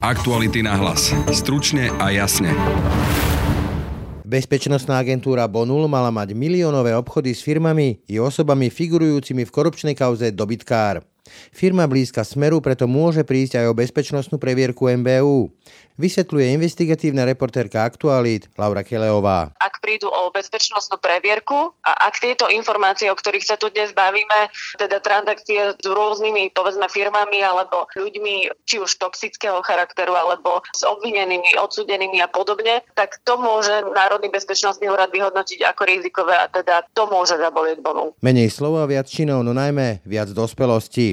Aktuality na hlas. Stručne a jasne. Bezpečnostná agentúra Bonul mala mať miliónové obchody s firmami i osobami figurujúcimi v korupčnej kauze dobytkár. Firma blízka Smeru preto môže prísť aj o bezpečnostnú previerku MBU. Vysvetľuje investigatívna reportérka Aktualit Laura Keleová. Ak prídu o bezpečnostnú previerku a ak tieto informácie, o ktorých sa tu dnes bavíme, teda transakcie s rôznymi povedzme firmami alebo ľuďmi, či už toxického charakteru alebo s obvinenými, odsudenými a podobne, tak to môže Národný bezpečnostný úrad vyhodnotiť ako rizikové a teda to môže zabolieť bonu. Menej slova, viac činov, no najmä viac dospelosti.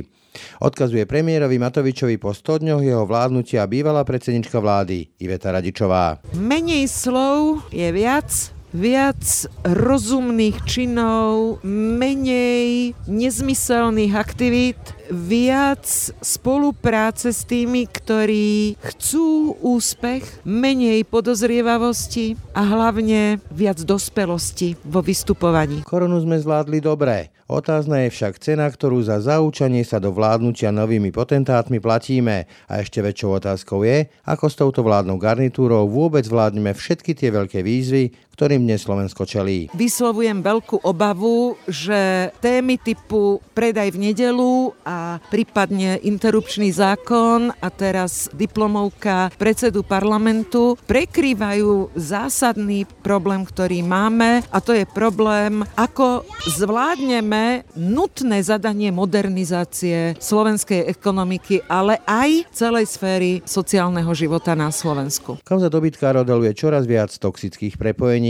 Odkazuje premiérovi Matovičovi po 100 dňoch jeho vládnutia bývalá predsednička vlády Iveta Radičová. Menej slov je viac, viac rozumných činov, menej nezmyselných aktivít, viac spolupráce s tými, ktorí chcú úspech, menej podozrievavosti a hlavne viac dospelosti vo vystupovaní. Koronu sme zvládli dobre. Otázna je však cena, ktorú za zaučanie sa do vládnutia novými potentátmi platíme. A ešte väčšou otázkou je, ako s touto vládnou garnitúrou vôbec vládneme všetky tie veľké výzvy, ktorým dnes Slovensko čelí. Vyslovujem veľkú obavu, že témy typu predaj v nedelu a prípadne interrupčný zákon a teraz diplomovka predsedu parlamentu prekrývajú zásadný problém, ktorý máme a to je problém, ako zvládneme nutné zadanie modernizácie slovenskej ekonomiky, ale aj celej sféry sociálneho života na Slovensku. Kauza dobytka rodeluje čoraz viac toxických prepojení.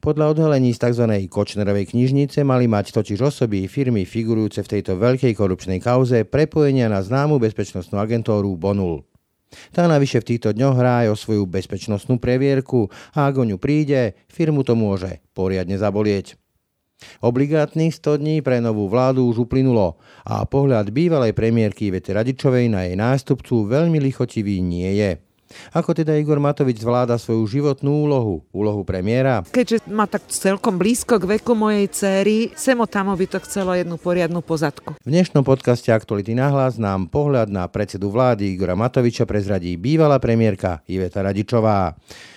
Podľa odhalení z tzv. Kočnerovej knižnice mali mať totiž osoby firmy figurujúce v tejto veľkej korupčnej kauze prepojenia na známu bezpečnostnú agentúru Bonul. Tá navyše v týchto dňoch hrá aj o svoju bezpečnostnú previerku a ak o ňu príde, firmu to môže poriadne zabolieť. Obligátnych 100 dní pre novú vládu už uplynulo a pohľad bývalej premiérky Ivety Radičovej na jej nástupcu veľmi lichotivý nie je. Ako teda Igor Matovič zvláda svoju životnú úlohu, úlohu premiéra? Keďže má tak celkom blízko k veku mojej céry, semo tam by to chcelo jednu poriadnu pozadku. V dnešnom podcaste Aktuality nahlas nám pohľad na predsedu vlády Igora Matoviča prezradí bývalá premiérka Iveta Radičová.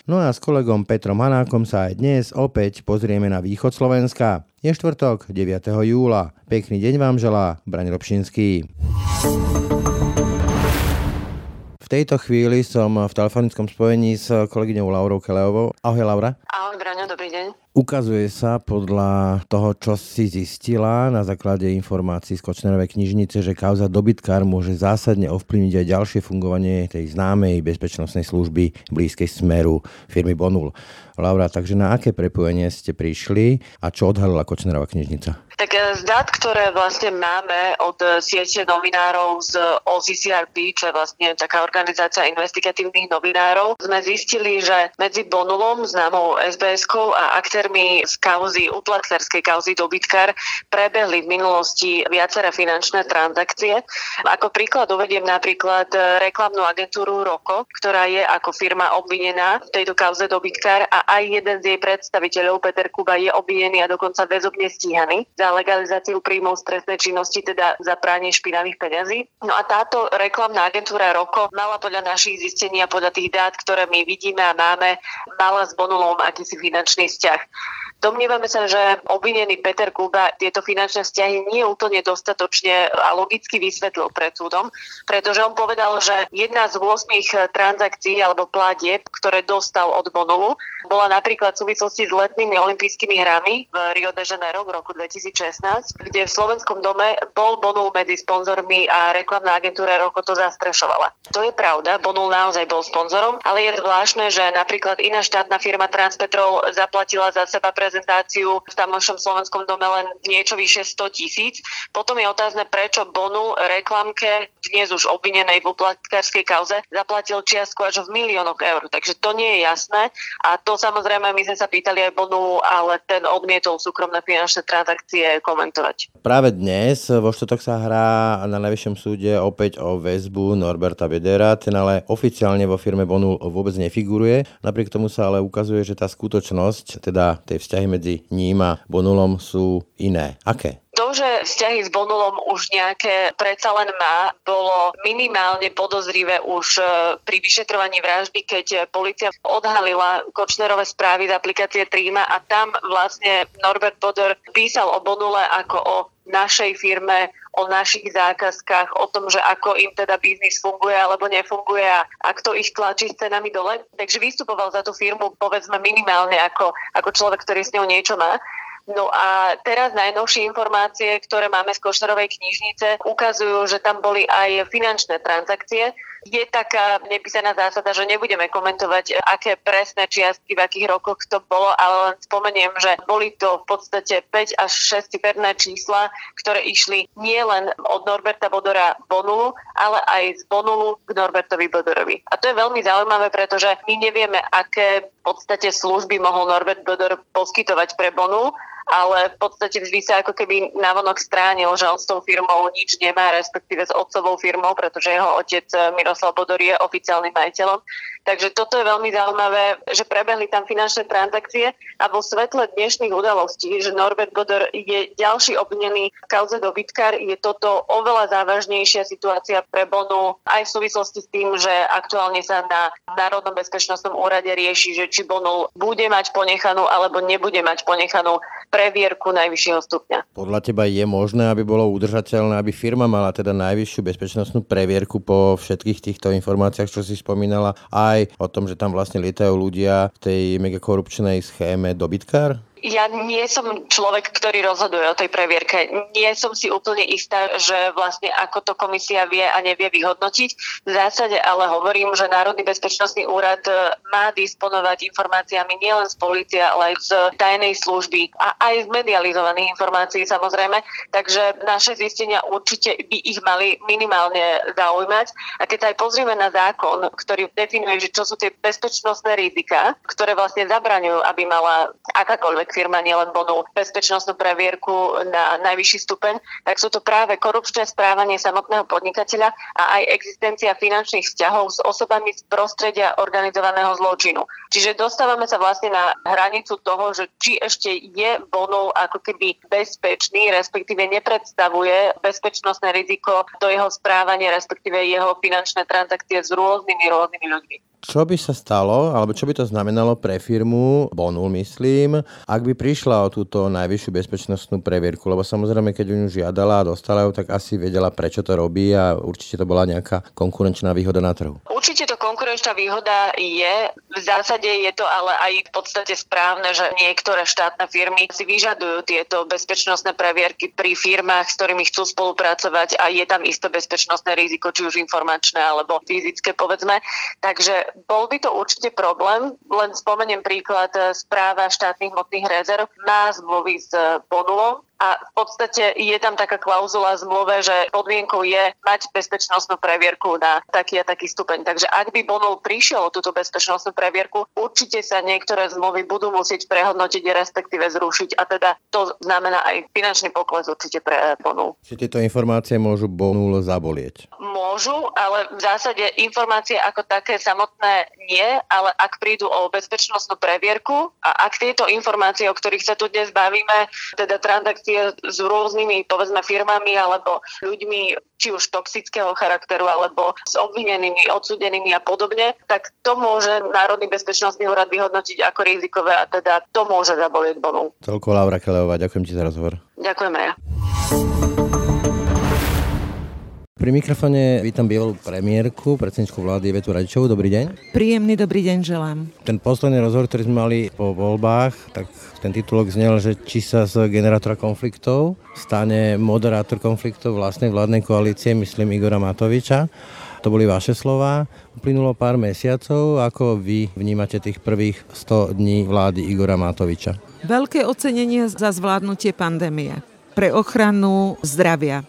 No a s kolegom Petrom Hanákom sa aj dnes opäť pozrieme na východ Slovenska. Je štvrtok, 9. júla. Pekný deň vám želá Braň Robšinský. Tejto chvíli som v telefonickom spojení s kolegyňou Laurou Keleovou. Ahoj Laura. Ahoj Braňo, dobrý deň. Ukazuje sa podľa toho, čo si zistila na základe informácií z Kočnerovej knižnice, že kauza dobytkár môže zásadne ovplyvniť aj ďalšie fungovanie tej známej bezpečnostnej služby blízkej smeru firmy Bonul. Laura, takže na aké prepojenie ste prišli a čo odhalila Kočnerová knižnica? Tak eh, z dát, ktoré vlastne máme od eh, siete novinárov z OCCRP, čo je vlastne taká organizácia investigatívnych novinárov, sme zistili, že medzi Bonulom, známou SBS-kou a aktérmi z kauzy, utlacerskej kauzy dobytkár prebehli v minulosti viaceré finančné transakcie. Ako príklad uvediem napríklad eh, reklamnú agentúru Roko, ktorá je ako firma obvinená v tejto kauze dobytkár a aj jeden z jej predstaviteľov, Peter Kuba, je obvinený a dokonca väzobne stíhaný za legalizáciu príjmov z trestnej činnosti, teda za pranie špinavých peňazí. No a táto reklamná agentúra Roko mala podľa našich zistení a podľa tých dát, ktoré my vidíme a máme, mala s Bonulom akýsi finančný vzťah. like, Domnievame sa, že obvinený Peter Kuba tieto finančné vzťahy nie úplne dostatočne a logicky vysvetlil pred súdom, pretože on povedal, že jedna z 8 transakcií alebo platieb, ktoré dostal od Bonulu, bola napríklad v súvislosti s letnými olympijskými hrami v Rio de Janeiro v roku 2016, kde v Slovenskom dome bol Bonul medzi sponzormi a reklamná agentúra Roko to zastrešovala. To je pravda, Bonul naozaj bol sponzorom, ale je zvláštne, že napríklad iná štátna firma Transpetrol zaplatila za seba pre prezentáciu v tamošom slovenskom dome len niečo vyše 100 tisíc. Potom je otázne, prečo Bonu reklamke, dnes už obvinenej v uplatkárskej kauze, zaplatil čiastku až v miliónoch eur. Takže to nie je jasné. A to samozrejme my sme sa pýtali aj Bonu, ale ten odmietol súkromné finančné transakcie komentovať. Práve dnes vo štotok sa hrá na Najvyššom súde opäť o väzbu Norberta Vedera, ten ale oficiálne vo firme Bonu vôbec nefiguruje. Napriek tomu sa ale ukazuje, že tá skutočnosť, teda tej vzťahy vzťahy medzi ním a Bonulom sú iné. Aké? To, že vzťahy s Bonulom už nejaké predsa len má, bolo minimálne podozrivé už e, pri vyšetrovaní vraždy, keď policia odhalila Kočnerové správy z aplikácie Tríma a tam vlastne Norbert Bodor písal o Bonule ako o našej firme, o našich zákazkách, o tom, že ako im teda biznis funguje alebo nefunguje a, a kto ich tlačí s cenami dole. Takže vystupoval za tú firmu povedzme minimálne ako, ako človek, ktorý s ňou niečo má. No a teraz najnovšie informácie, ktoré máme z Košnerovej knižnice, ukazujú, že tam boli aj finančné transakcie, je taká nepísaná zásada, že nebudeme komentovať, aké presné čiastky v akých rokoch to bolo, ale len spomeniem, že boli to v podstate 5 až 6 perné čísla, ktoré išli nie len od Norberta Bodora Bonulu, ale aj z Bonulu k Norbertovi Bodorovi. A to je veľmi zaujímavé, pretože my nevieme, aké v podstate služby mohol Norbert Bodor poskytovať pre Bonul, ale v podstate vždy sa ako keby navonok stránil, že on s tou firmou nič nemá, respektíve s otcovou firmou, pretože jeho otec eh, Miroslav Bodor je oficiálnym majiteľom. Takže toto je veľmi zaujímavé, že prebehli tam finančné transakcie a vo svetle dnešných udalostí, že Norbert Bodor je ďalší obvinený v kauze dobytkár, je toto oveľa závažnejšia situácia pre Bonu aj v súvislosti s tým, že aktuálne sa na Národnom bezpečnostnom úrade rieši, že či Bonu bude mať ponechanú alebo nebude mať ponechanú previerku najvyššieho stupňa. Podľa teba je možné, aby bolo udržateľné, aby firma mala teda najvyššiu bezpečnostnú previerku po všetkých týchto informáciách, čo si spomínala, aj o tom, že tam vlastne lietajú ľudia v tej megakorupčnej schéme dobytkár? Ja nie som človek, ktorý rozhoduje o tej previerke. Nie som si úplne istá, že vlastne ako to komisia vie a nevie vyhodnotiť. V zásade ale hovorím, že Národný bezpečnostný úrad e, má disponovať informáciami nielen z policie, ale aj z tajnej služby a aj z medializovaných informácií samozrejme. Takže naše zistenia určite by ich mali minimálne zaujímať. A keď sa aj pozrieme na zákon, ktorý definuje, že čo sú tie bezpečnostné rizika, ktoré vlastne zabraňujú, aby mala akákoľvek tak firma nielen bonul bezpečnostnú previerku na najvyšší stupeň, tak sú to práve korupčné správanie samotného podnikateľa a aj existencia finančných vzťahov s osobami z prostredia organizovaného zločinu. Čiže dostávame sa vlastne na hranicu toho, že či ešte je bonul ako keby bezpečný, respektíve nepredstavuje bezpečnostné riziko do jeho správania, respektíve jeho finančné transakcie s rôznymi, rôznymi ľuďmi. Čo by sa stalo, alebo čo by to znamenalo pre firmu Bonul, myslím, ak by prišla o túto najvyššiu bezpečnostnú previerku? Lebo samozrejme, keď ju žiadala a dostala ju, tak asi vedela, prečo to robí a určite to bola nejaká konkurenčná výhoda na trhu. Určite to konkurenčná výhoda je. V zásade je to ale aj v podstate správne, že niektoré štátne firmy si vyžadujú tieto bezpečnostné previerky pri firmách, s ktorými chcú spolupracovať a je tam isté bezpečnostné riziko, či už informačné alebo fyzické, povedzme. Takže bol by to určite problém, len spomeniem príklad eh, správa štátnych hmotných rezerv. Má zmluvy s Bonulom a v podstate je tam taká klauzula zmluve, že podmienkou je mať bezpečnostnú previerku na taký a taký stupeň. Takže ak by Bonul prišiel o túto bezpečnostnú previerku, určite sa niektoré zmluvy budú musieť prehodnotiť, respektíve zrušiť a teda to znamená aj finančný pokles určite pre Bonul. Či tieto informácie môžu Bonul zabolieť? Môžu, ale v zásade informácie ako také samotné nie, ale ak prídu o bezpečnostnú previerku a ak tieto informácie, o ktorých sa tu dnes bavíme, teda transakcie kontakty s rôznymi, povedzme, firmami alebo ľuďmi, či už toxického charakteru, alebo s obvinenými, odsudenými a podobne, tak to môže Národný bezpečnostný úrad vyhodnotiť ako rizikové a teda to môže zabolieť bonu. Toľko Laura Kelevá, ďakujem ti za rozhovor. Ďakujem ja. Pri mikrofone vítam bývalú premiérku, predsedničku vlády Vetu Radičovú. Dobrý deň. Príjemný dobrý deň želám. Ten posledný rozhovor, ktorý sme mali po voľbách, tak ten titulok znel, že či sa z generátora konfliktov stane moderátor konfliktov vlastnej vládnej koalície, myslím Igora Matoviča. To boli vaše slova. Uplynulo pár mesiacov. Ako vy vnímate tých prvých 100 dní vlády Igora Matoviča? Veľké ocenenie za zvládnutie pandémie pre ochranu zdravia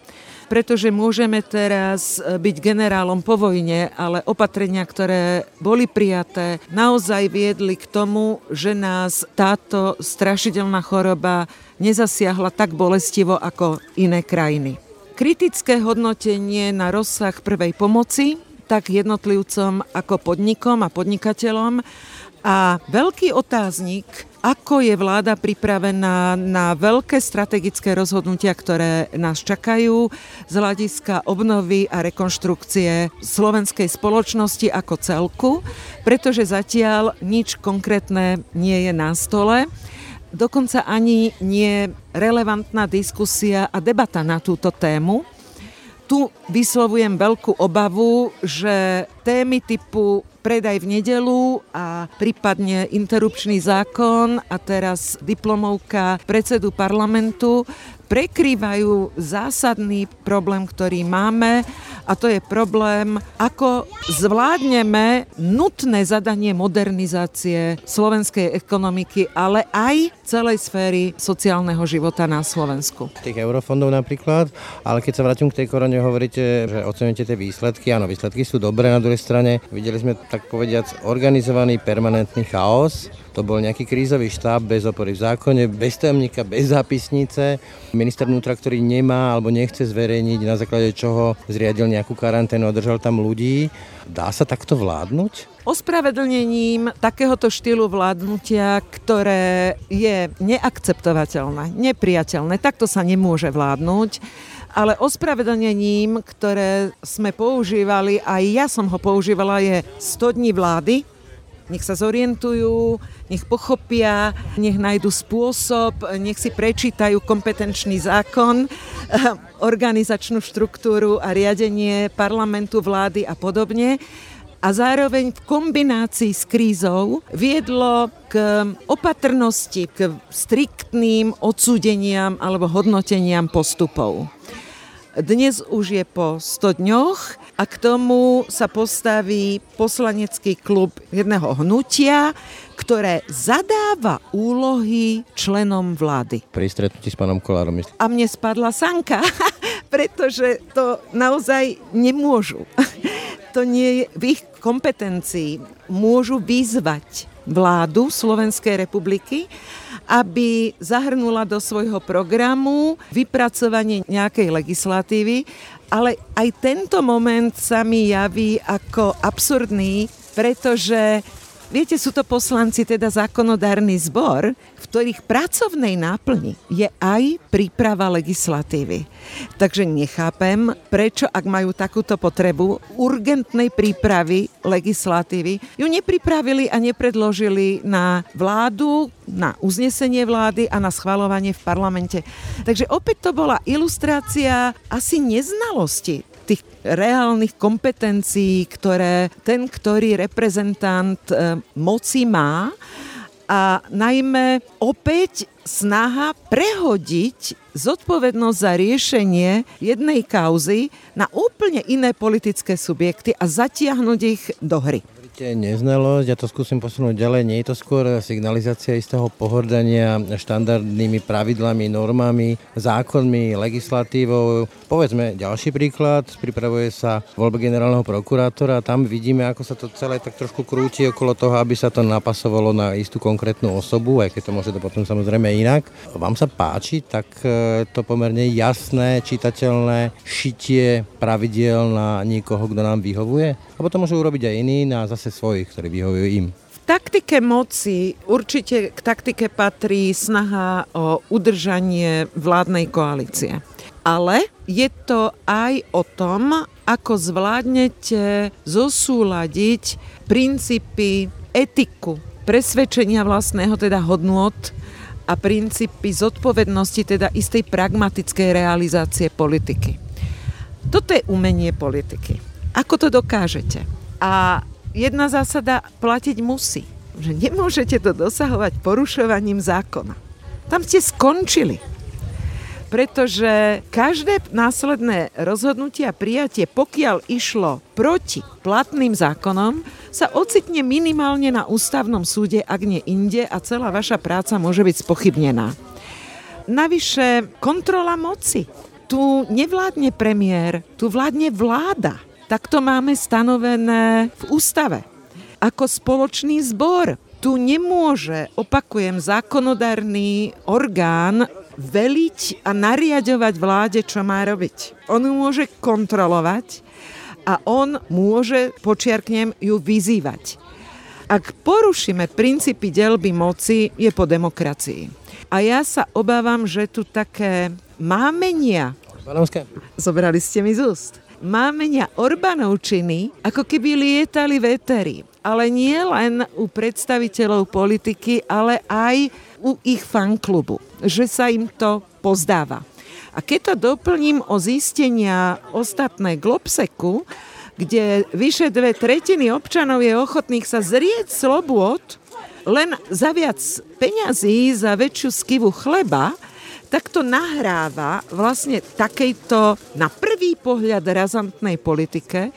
pretože môžeme teraz e, byť generálom po vojne, ale opatrenia, ktoré boli prijaté, naozaj viedli k tomu, že nás táto strašidelná choroba nezasiahla tak bolestivo ako iné krajiny. Kritické hodnotenie na rozsah prvej pomoci, tak jednotlivcom ako podnikom a podnikateľom, A veľký otáznik, ako je vláda pripravená na veľké strategické rozhodnutia, ktoré nás čakajú z hľadiska obnovy a rekonštrukcie slovenskej spoločnosti ako celku, pretože zatiaľ nič konkrétne nie je na stole. Dokonca ani nie relevantná diskusia a debata na túto tému tu vyslovujem veľkú obavu, že témy typu predaj v nedelu a prípadne interrupčný zákon. A teraz diplomovka predsedu parlamentu prekrývajú zásadný problém, ktorý máme a to je problém, ako zvládneme nutné zadanie modernizácie slovenskej ekonomiky, ale aj celej sféry sociálneho života na Slovensku. Tých eurofondov napríklad, ale keď sa vrátim k tej korone, hovoríte, že oceníte tie výsledky. Áno, výsledky sú dobré, na druhej strane videli sme tak povediac organizovaný permanentný chaos to bol nejaký krízový štáb bez opory v zákone, bez tajomníka, bez zápisnice. Minister vnútra, ktorý nemá alebo nechce zverejniť, na základe čoho zriadil nejakú karanténu a držal tam ľudí. Dá sa takto vládnuť? Ospravedlnením takéhoto štýlu vládnutia, ktoré je neakceptovateľné, nepriateľné, takto sa nemôže vládnuť ale ospravedlnením, ktoré sme používali, aj ja som ho používala, je 100 dní vlády, nech sa zorientujú, nech pochopia, nech nájdu spôsob, nech si prečítajú kompetenčný zákon, organizačnú štruktúru a riadenie parlamentu, vlády a podobne a zároveň v kombinácii s krízou viedlo k opatrnosti, k striktným odsúdeniam alebo hodnoteniam postupov. Dnes už je po 100 dňoch a k tomu sa postaví poslanecký klub jedného hnutia, ktoré zadáva úlohy členom vlády. Pri stretnutí s pánom Kolárom. A mne spadla sanka, pretože to naozaj nemôžu. to nie je v ich kompetencii. Môžu vyzvať vládu Slovenskej republiky, aby zahrnula do svojho programu vypracovanie nejakej legislatívy, ale aj tento moment sa mi javí ako absurdný, pretože Viete, sú to poslanci, teda zákonodárny zbor, v ktorých pracovnej náplni je aj príprava legislatívy. Takže nechápem, prečo, ak majú takúto potrebu urgentnej prípravy legislatívy, ju nepripravili a nepredložili na vládu, na uznesenie vlády a na schvalovanie v parlamente. Takže opäť to bola ilustrácia asi neznalosti reálnych kompetencií, ktoré ten, ktorý reprezentant e, moci má. A najmä opäť snaha prehodiť zodpovednosť za riešenie jednej kauzy na úplne iné politické subjekty a zatiahnuť ich do hry neznalosť, ja to skúsim posunúť ďalej, nie je to skôr signalizácia istého pohordania štandardnými pravidlami, normami, zákonmi, legislatívou. Povedzme ďalší príklad, pripravuje sa voľba generálneho prokurátora a tam vidíme, ako sa to celé tak trošku krúti okolo toho, aby sa to napasovalo na istú konkrétnu osobu, aj keď to môže to potom samozrejme inak. Vám sa páči tak e, to pomerne jasné, čitateľné šitie pravidiel na niekoho, kto nám vyhovuje? Lebo to môžu urobiť aj iní na zase svojich, ktorí vyhovujú im. Taktike moci určite k taktike patrí snaha o udržanie vládnej koalície. Ale je to aj o tom, ako zvládnete zosúľadiť princípy etiku, presvedčenia vlastného, teda hodnôt a princípy zodpovednosti, teda istej pragmatickej realizácie politiky. Toto je umenie politiky. Ako to dokážete? A jedna zásada platiť musí. Že nemôžete to dosahovať porušovaním zákona. Tam ste skončili. Pretože každé následné rozhodnutie a prijatie, pokiaľ išlo proti platným zákonom, sa ocitne minimálne na ústavnom súde, ak nie inde, a celá vaša práca môže byť spochybnená. Navyše, kontrola moci. Tu nevládne premiér, tu vládne vláda tak to máme stanovené v ústave. Ako spoločný zbor. Tu nemôže, opakujem, zákonodárny orgán veliť a nariadovať vláde, čo má robiť. On ju môže kontrolovať a on môže, počiarknem, ju vyzývať. Ak porušíme princípy delby moci, je po demokracii. A ja sa obávam, že tu také mámenia... Orbánovské? Zobrali ste mi z úst. Mámenia Orbánovčiny, ako keby lietali vetery. Ale nie len u predstaviteľov politiky, ale aj u ich fanklubu. Že sa im to pozdáva. A keď to doplním o zistenia ostatné Globseku, kde vyše dve tretiny občanov je ochotných sa zrieť slobôd len za viac peňazí, za väčšiu skivu chleba, tak to nahráva vlastne takejto na prvý pohľad razantnej politike,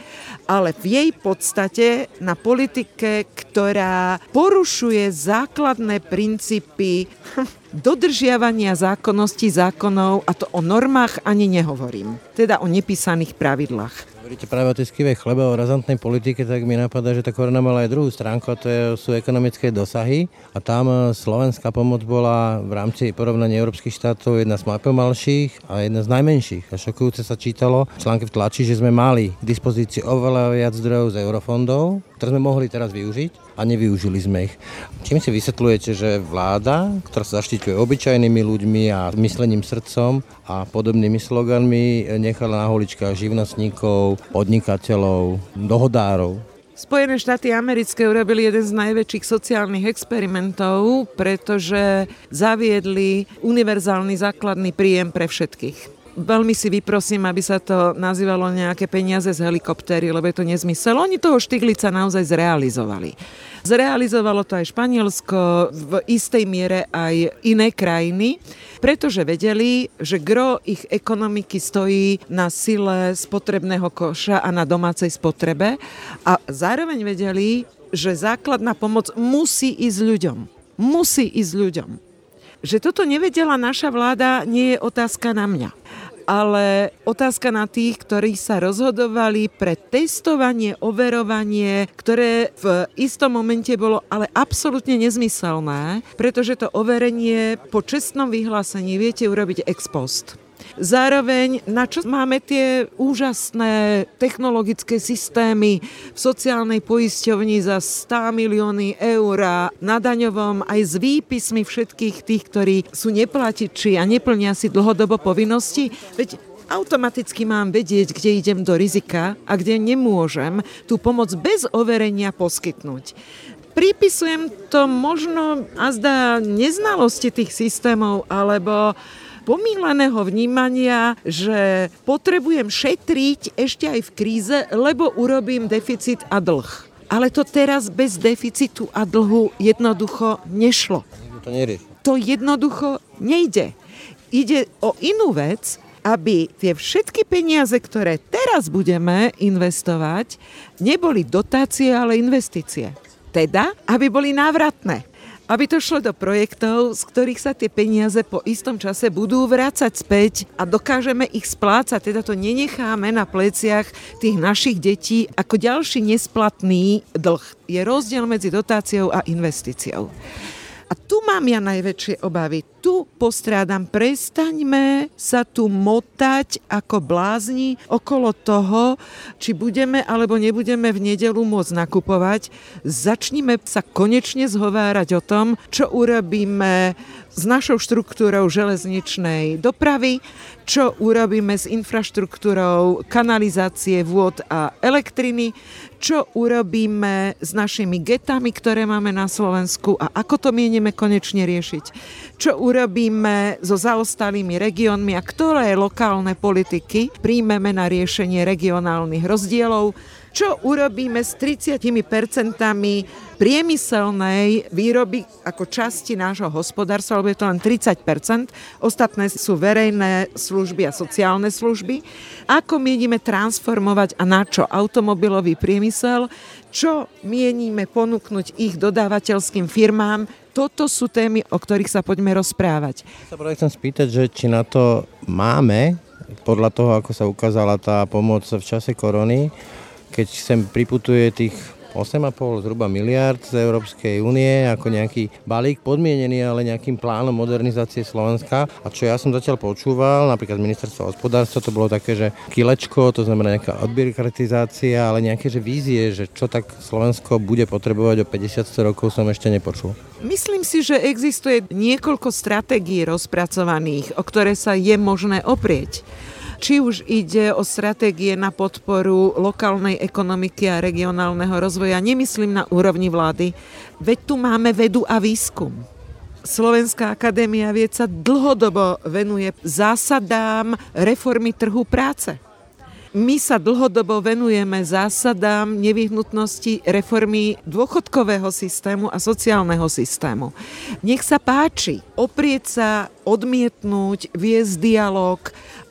ale v jej podstate na politike, ktorá porušuje základné princípy dodržiavania zákonnosti zákonov, a to o normách ani nehovorím, teda o nepísaných pravidlách. Hovoríte práve o tej skivej chlebe, o razantnej politike, tak mi napadá, že tá korona mala aj druhú stránku, a to je, sú ekonomické dosahy. A tam e, slovenská pomoc bola v rámci porovnania európskych štátov jedna z najpomalších a jedna z najmenších. A šokujúce sa čítalo v článke v tlači, že sme mali k dispozícii oveľa viac zdrojov z eurofondov, ktoré sme mohli teraz využiť a nevyužili sme ich. Čím si vysvetľujete, že vláda, ktorá sa zaštiťuje obyčajnými ľuďmi a myslením srdcom a podobnými sloganmi, nechala na holičkách živnostníkov, podnikateľov, dohodárov. Spojené štáty americké urobili jeden z najväčších sociálnych experimentov, pretože zaviedli univerzálny základný príjem pre všetkých. Veľmi si vyprosím, aby sa to nazývalo nejaké peniaze z helikoptéry, lebo je to nezmysel. Oni toho Štiglica naozaj zrealizovali. Zrealizovalo to aj Španielsko, v istej miere aj iné krajiny, pretože vedeli, že gro ich ekonomiky stojí na sile spotrebného koša a na domácej spotrebe a zároveň vedeli, že základná pomoc musí ísť ľuďom. Musí ísť ľuďom. Že toto nevedela naša vláda, nie je otázka na mňa ale otázka na tých, ktorí sa rozhodovali pre testovanie, overovanie, ktoré v istom momente bolo ale absolútne nezmyselné, pretože to overenie po čestnom vyhlásení viete urobiť ex post. Zároveň, na čo máme tie úžasné technologické systémy v sociálnej poisťovni za 100 milióny eur na daňovom aj s výpismi všetkých tých, ktorí sú neplatiči a neplnia si dlhodobo povinnosti? Veď automaticky mám vedieť, kde idem do rizika a kde nemôžem tú pomoc bez overenia poskytnúť. Pripisujem to možno a zdá neznalosti tých systémov alebo pomíleného vnímania, že potrebujem šetriť ešte aj v kríze, lebo urobím deficit a dlh. Ale to teraz bez deficitu a dlhu jednoducho nešlo. To nerieši. To jednoducho nejde. Ide o inú vec, aby tie všetky peniaze, ktoré teraz budeme investovať, neboli dotácie, ale investície. Teda, aby boli návratné aby to šlo do projektov, z ktorých sa tie peniaze po istom čase budú vrácať späť a dokážeme ich splácať, teda to nenecháme na pleciach tých našich detí ako ďalší nesplatný dlh. Je rozdiel medzi dotáciou a investíciou. A tu mám ja najväčšie obavy. Tu postrádam, prestaňme sa tu motať ako blázni okolo toho, či budeme alebo nebudeme v nedelu môcť nakupovať. Začnime sa konečne zhovárať o tom, čo urobíme s našou štruktúrou železničnej dopravy, čo urobíme s infraštruktúrou kanalizácie vôd a elektriny, čo urobíme s našimi getami, ktoré máme na Slovensku a ako to mienime konečne riešiť. Čo urobíme so zaostalými regiónmi a ktoré lokálne politiky príjmeme na riešenie regionálnych rozdielov čo urobíme s 30% priemyselnej výroby ako časti nášho hospodárstva, lebo je to len 30%, ostatné sú verejné služby a sociálne služby. Ako mienime transformovať a na čo automobilový priemysel, čo mienime ponúknuť ich dodávateľským firmám, toto sú témy, o ktorých sa poďme rozprávať. Sa práve chcem spýtať, že či na to máme, podľa toho, ako sa ukázala tá pomoc v čase korony, keď sem priputuje tých 8,5 zhruba miliard z Európskej únie ako nejaký balík podmienený ale nejakým plánom modernizácie Slovenska. A čo ja som zatiaľ počúval, napríklad ministerstvo hospodárstva, to bolo také, že kilečko, to znamená nejaká odbyrokratizácia, ale nejaké že vízie, že čo tak Slovensko bude potrebovať o 50-100 rokov som ešte nepočul. Myslím si, že existuje niekoľko stratégií rozpracovaných, o ktoré sa je možné oprieť. Či už ide o stratégie na podporu lokálnej ekonomiky a regionálneho rozvoja, nemyslím na úrovni vlády, veď tu máme vedu a výskum. Slovenská akadémia vied sa dlhodobo venuje zásadám reformy trhu práce. My sa dlhodobo venujeme zásadám nevyhnutnosti reformy dôchodkového systému a sociálneho systému. Nech sa páči, oprieť sa, odmietnúť, viesť dialog,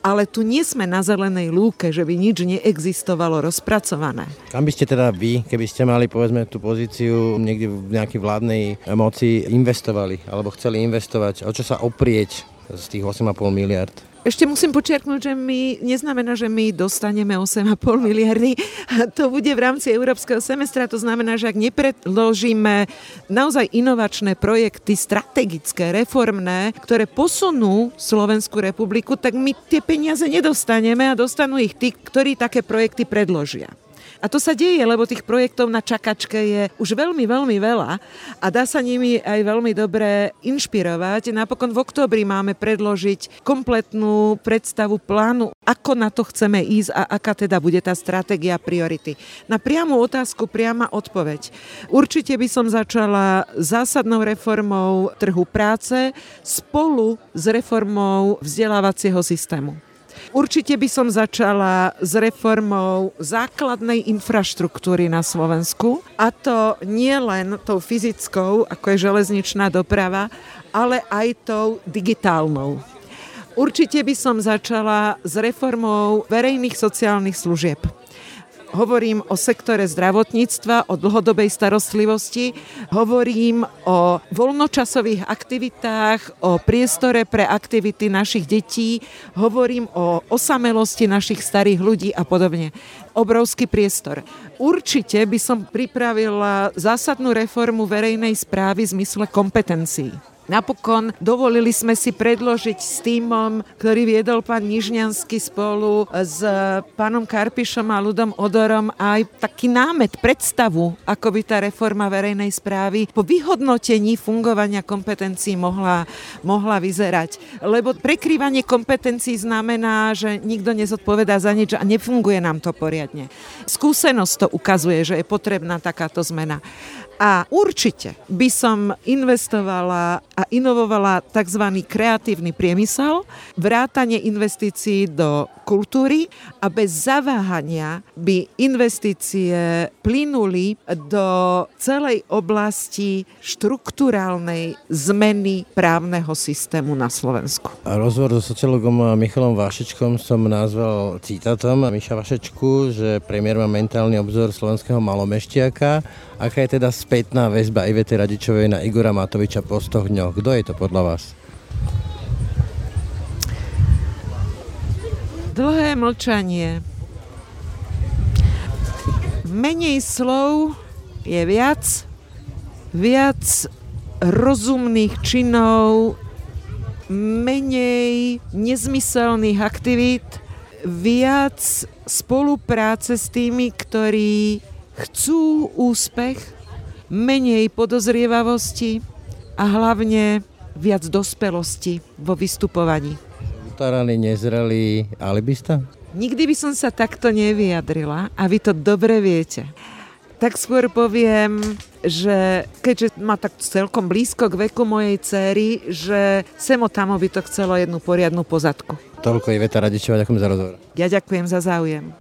ale tu nie sme na zelenej lúke, že by nič neexistovalo rozpracované. Kam by ste teda vy, keby ste mali povedzme tú pozíciu niekde v nejakej vládnej moci investovali, alebo chceli investovať, o čo sa oprieť z tých 8,5 miliard? Ešte musím počiarknúť, že my neznamená, že my dostaneme 8,5 miliardy. To bude v rámci európskeho semestra. To znamená, že ak nepredložíme naozaj inovačné projekty, strategické, reformné, ktoré posunú Slovenskú republiku, tak my tie peniaze nedostaneme a dostanú ich tí, ktorí také projekty predložia. A to sa deje, lebo tých projektov na čakačke je už veľmi, veľmi veľa a dá sa nimi aj veľmi dobre inšpirovať. Napokon v oktobri máme predložiť kompletnú predstavu plánu, ako na to chceme ísť a aká teda bude tá stratégia priority. Na priamu otázku priama odpoveď. Určite by som začala zásadnou reformou trhu práce spolu s reformou vzdelávacieho systému. Určite by som začala s reformou základnej infraštruktúry na Slovensku a to nie len tou fyzickou, ako je železničná doprava, ale aj tou digitálnou. Určite by som začala s reformou verejných sociálnych služieb. Hovorím o sektore zdravotníctva, o dlhodobej starostlivosti, hovorím o voľnočasových aktivitách, o priestore pre aktivity našich detí, hovorím o osamelosti našich starých ľudí a podobne. Obrovský priestor. Určite by som pripravila zásadnú reformu verejnej správy v zmysle kompetencií. Napokon dovolili sme si predložiť s týmom, ktorý viedol pán Nižňanský spolu s pánom Karpišom a ľudom Odorom aj taký námet, predstavu, ako by tá reforma verejnej správy po vyhodnotení fungovania kompetencií mohla, mohla vyzerať. Lebo prekrývanie kompetencií znamená, že nikto nezodpovedá za nič a nefunguje nám to poriadne. Skúsenosť to ukazuje, že je potrebná takáto zmena. A určite by som investovala a inovovala tzv. kreatívny priemysel, vrátanie investícií do kultúry a bez zaváhania by investície plynuli do celej oblasti štruktúrálnej zmeny právneho systému na Slovensku. Rozhovor so sociologom Michalom Vašečkom som nazval citátom Miša Vašečku, že premiér má mentálny obzor slovenského malomeštiaka. Aká je teda spätná väzba Ivety Radičovej na Igora Matoviča po 100 dňoch? Kto je to podľa vás? Dlhé mlčanie. Menej slov je viac, viac rozumných činov, menej nezmyselných aktivít, viac spolupráce s tými, ktorí chcú úspech, menej podozrievavosti a hlavne viac dospelosti vo vystupovaní. Utaraný, nezrelý alibista? Nikdy by som sa takto nevyjadrila a vy to dobre viete. Tak skôr poviem, že keďže má tak celkom blízko k veku mojej céry, že semo tamo by to chcelo jednu poriadnu pozadku. Toľko Iveta Radičová, ďakujem za rozhovor. Ja ďakujem za záujem.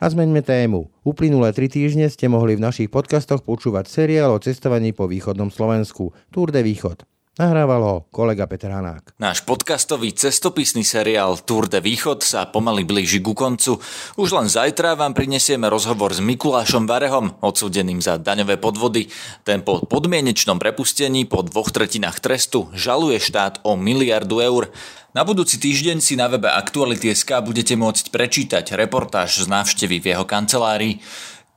A zmeňme tému. Uplynulé tri týždne ste mohli v našich podcastoch počúvať seriál o cestovaní po východnom Slovensku Tour de Východ. Nahrával ho kolega Peter Hanák. Náš podcastový cestopisný seriál Tour de Východ sa pomaly blíži ku koncu. Už len zajtra vám prinesieme rozhovor s Mikulášom Varehom, odsúdeným za daňové podvody. Ten po podmienečnom prepustení po dvoch tretinách trestu žaluje štát o miliardu eur. Na budúci týždeň si na webe Aktuality.sk budete môcť prečítať reportáž z návštevy v jeho kancelárii.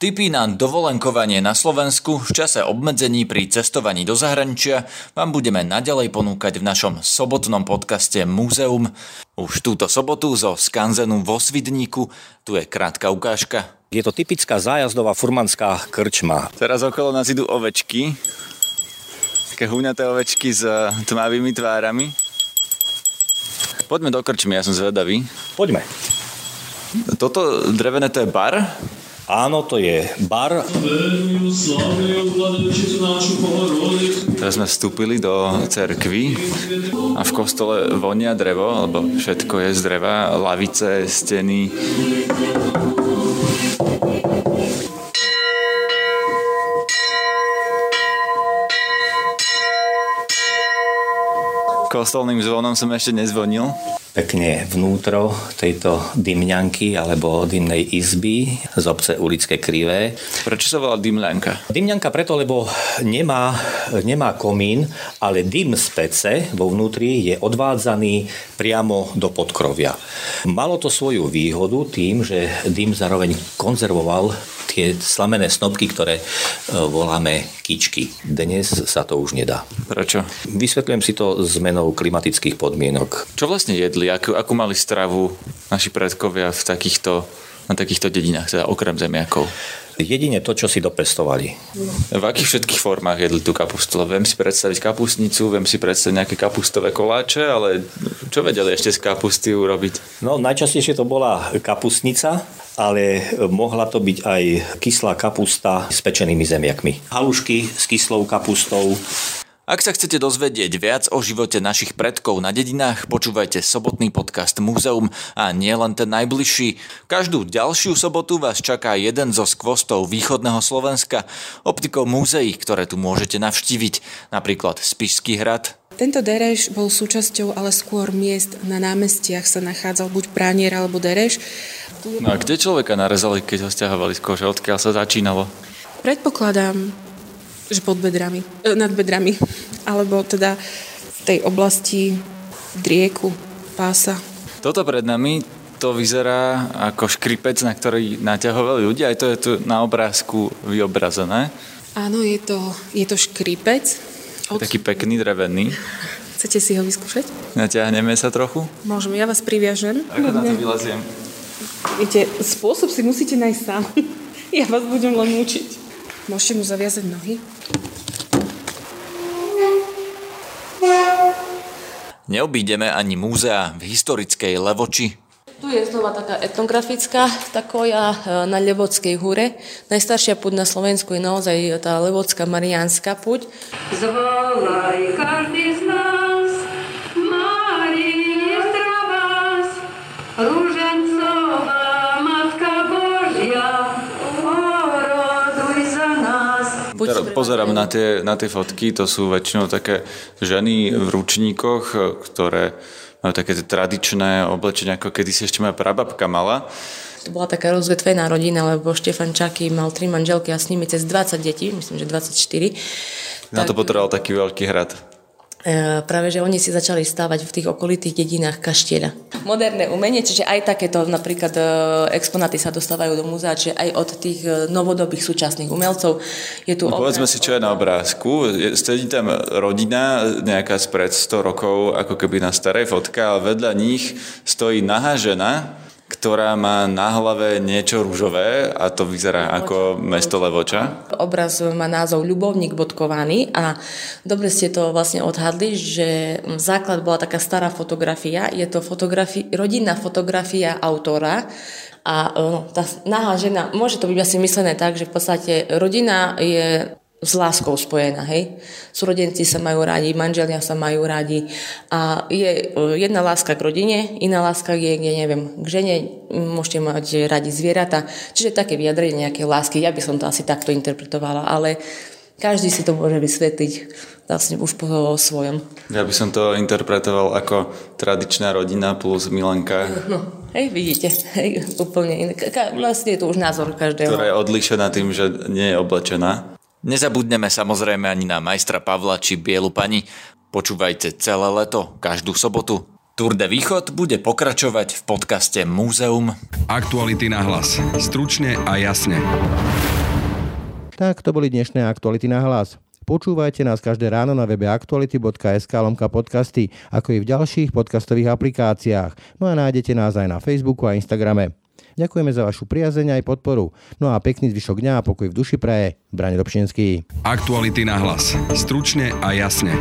Tipy na dovolenkovanie na Slovensku v čase obmedzení pri cestovaní do zahraničia vám budeme naďalej ponúkať v našom sobotnom podcaste Múzeum. Už túto sobotu zo Skanzenu vo Svidníku tu je krátka ukážka. Je to typická zájazdová furmanská krčma. Teraz okolo nás idú ovečky. Také húňaté ovečky s tmavými tvárami. Poďme do krčmy, ja som zvedavý. Poďme. Toto drevené to je bar? Áno, to je bar. Teraz sme vstúpili do cerkvy a v kostole vonia drevo, lebo všetko je z dreva, lavice, steny. Kostolným zvonom som ešte nezvonil pekne vnútro tejto dymňanky alebo dymnej izby z obce Ulické krivé. Prečo sa volá dymňanka? Dymňanka preto, lebo nemá, nemá komín, ale dym z pece vo vnútri je odvádzaný priamo do podkrovia. Malo to svoju výhodu tým, že dym zároveň konzervoval tie slamené snobky, ktoré e, voláme kičky. Dnes sa to už nedá. Prečo? Vysvetľujem si to zmenou klimatických podmienok. Čo vlastne jedli? Akú, akú mali stravu naši predkovia v takýchto, na takýchto dedinách, teda okrem zemiakov? Jedine to, čo si dopestovali. V akých všetkých formách jedli tú kapustu? Viem si predstaviť kapustnicu, viem si predstaviť nejaké kapustové koláče, ale čo vedeli ešte z kapusty urobiť? No najčastejšie to bola kapustnica, ale mohla to byť aj kyslá kapusta s pečenými zemiakmi. Halušky s kyslou kapustou, ak sa chcete dozvedieť viac o živote našich predkov na dedinách, počúvajte sobotný podcast Múzeum a nie len ten najbližší. Každú ďalšiu sobotu vás čaká jeden zo skvostov východného Slovenska, optikou múzeí, ktoré tu môžete navštíviť, napríklad Spišský hrad, tento dereš bol súčasťou ale skôr miest na námestiach sa nachádzal buď pránier alebo dereš. No a kde človeka narezali, keď ho stiahovali z kože? Odkiaľ sa začínalo? Predpokladám, že pod bedrami, e, nad bedrami, alebo teda v tej oblasti drieku, pása. Toto pred nami, to vyzerá ako škripec, na ktorý naťahovali ľudia, aj to je tu na obrázku vyobrazené. Áno, je to, je to škripec. Od... Taký pekný, drevený. Chcete si ho vyskúšať? Naťahneme sa trochu? Môžeme, ja vás priviažem. Ako na to vylaziem? Viete, spôsob si musíte nájsť sám. Ja vás budem len učiť. Môžete mu zaviazať nohy? Neobídeme ani múzea v historickej Levoči. Tu je znova taká etnografická takoja e, na Levodskej húre. Najstaršia púť na Slovensku je naozaj tá Levodská Mariánska púť. Zvolaj každý Buď pozerám na tie, na tie fotky, to sú väčšinou také ženy v ručníkoch, ktoré majú také tradičné oblečenie, ako kedy si ešte moja prababka mala. To bola taká rozvetvená rodina, lebo Štefan Čaky mal tri manželky a s nimi cez 20 detí, myslím, že 24. Na tak... to potreboval taký veľký hrad. E, práve, že oni si začali stávať v tých okolitých dedinách kaštieľa. Moderné umenie, čiže aj takéto napríklad e, exponáty sa dostávajú do múzea, čiže aj od tých e, novodobých súčasných umelcov je tu... No, povedzme si, čo je na obrázku. Sedí tam rodina nejaká spred 100 rokov, ako keby na starej fotke, ale vedľa nich stojí nahá žena, ktorá má na hlave niečo rúžové a to vyzerá ako mesto Levoča. Obraz má názov Ľubovník bodkovaný a dobre ste to vlastne odhadli, že základ bola taká stará fotografia. Je to fotografi- rodinná fotografia autora, a no, tá nahá žena, môže to byť asi myslené tak, že v podstate rodina je s láskou spojená, hej. Súrodenci sa majú radi, manželia sa majú radi a je e, jedna láska k rodine, iná láska je, ja neviem, k žene, môžete mať radi zvieratá, čiže také vyjadrenie nejaké lásky, ja by som to asi takto interpretovala, ale každý si to môže vysvetliť vlastne už po svojom. Ja by som to interpretoval ako tradičná rodina plus Milanka. No, hej, vidíte, hej, úplne iné. Vlastne je to už názor každého. Ktorá je odlišená tým, že nie je oblečená. Nezabudneme samozrejme ani na majstra Pavla či Bielu pani. Počúvajte celé leto, každú sobotu. Tour de Východ bude pokračovať v podcaste Múzeum. Aktuality na hlas. Stručne a jasne. Tak to boli dnešné aktuality na hlas. Počúvajte nás každé ráno na webe aktuality.sk lomka podcasty, ako i v ďalších podcastových aplikáciách. No a nájdete nás aj na Facebooku a Instagrame. Ďakujeme za vašu priazeň aj podporu. No a pekný zvyšok dňa a pokoj v duši praje. Brane Dobšinský. Aktuality na hlas. Stručne a jasne.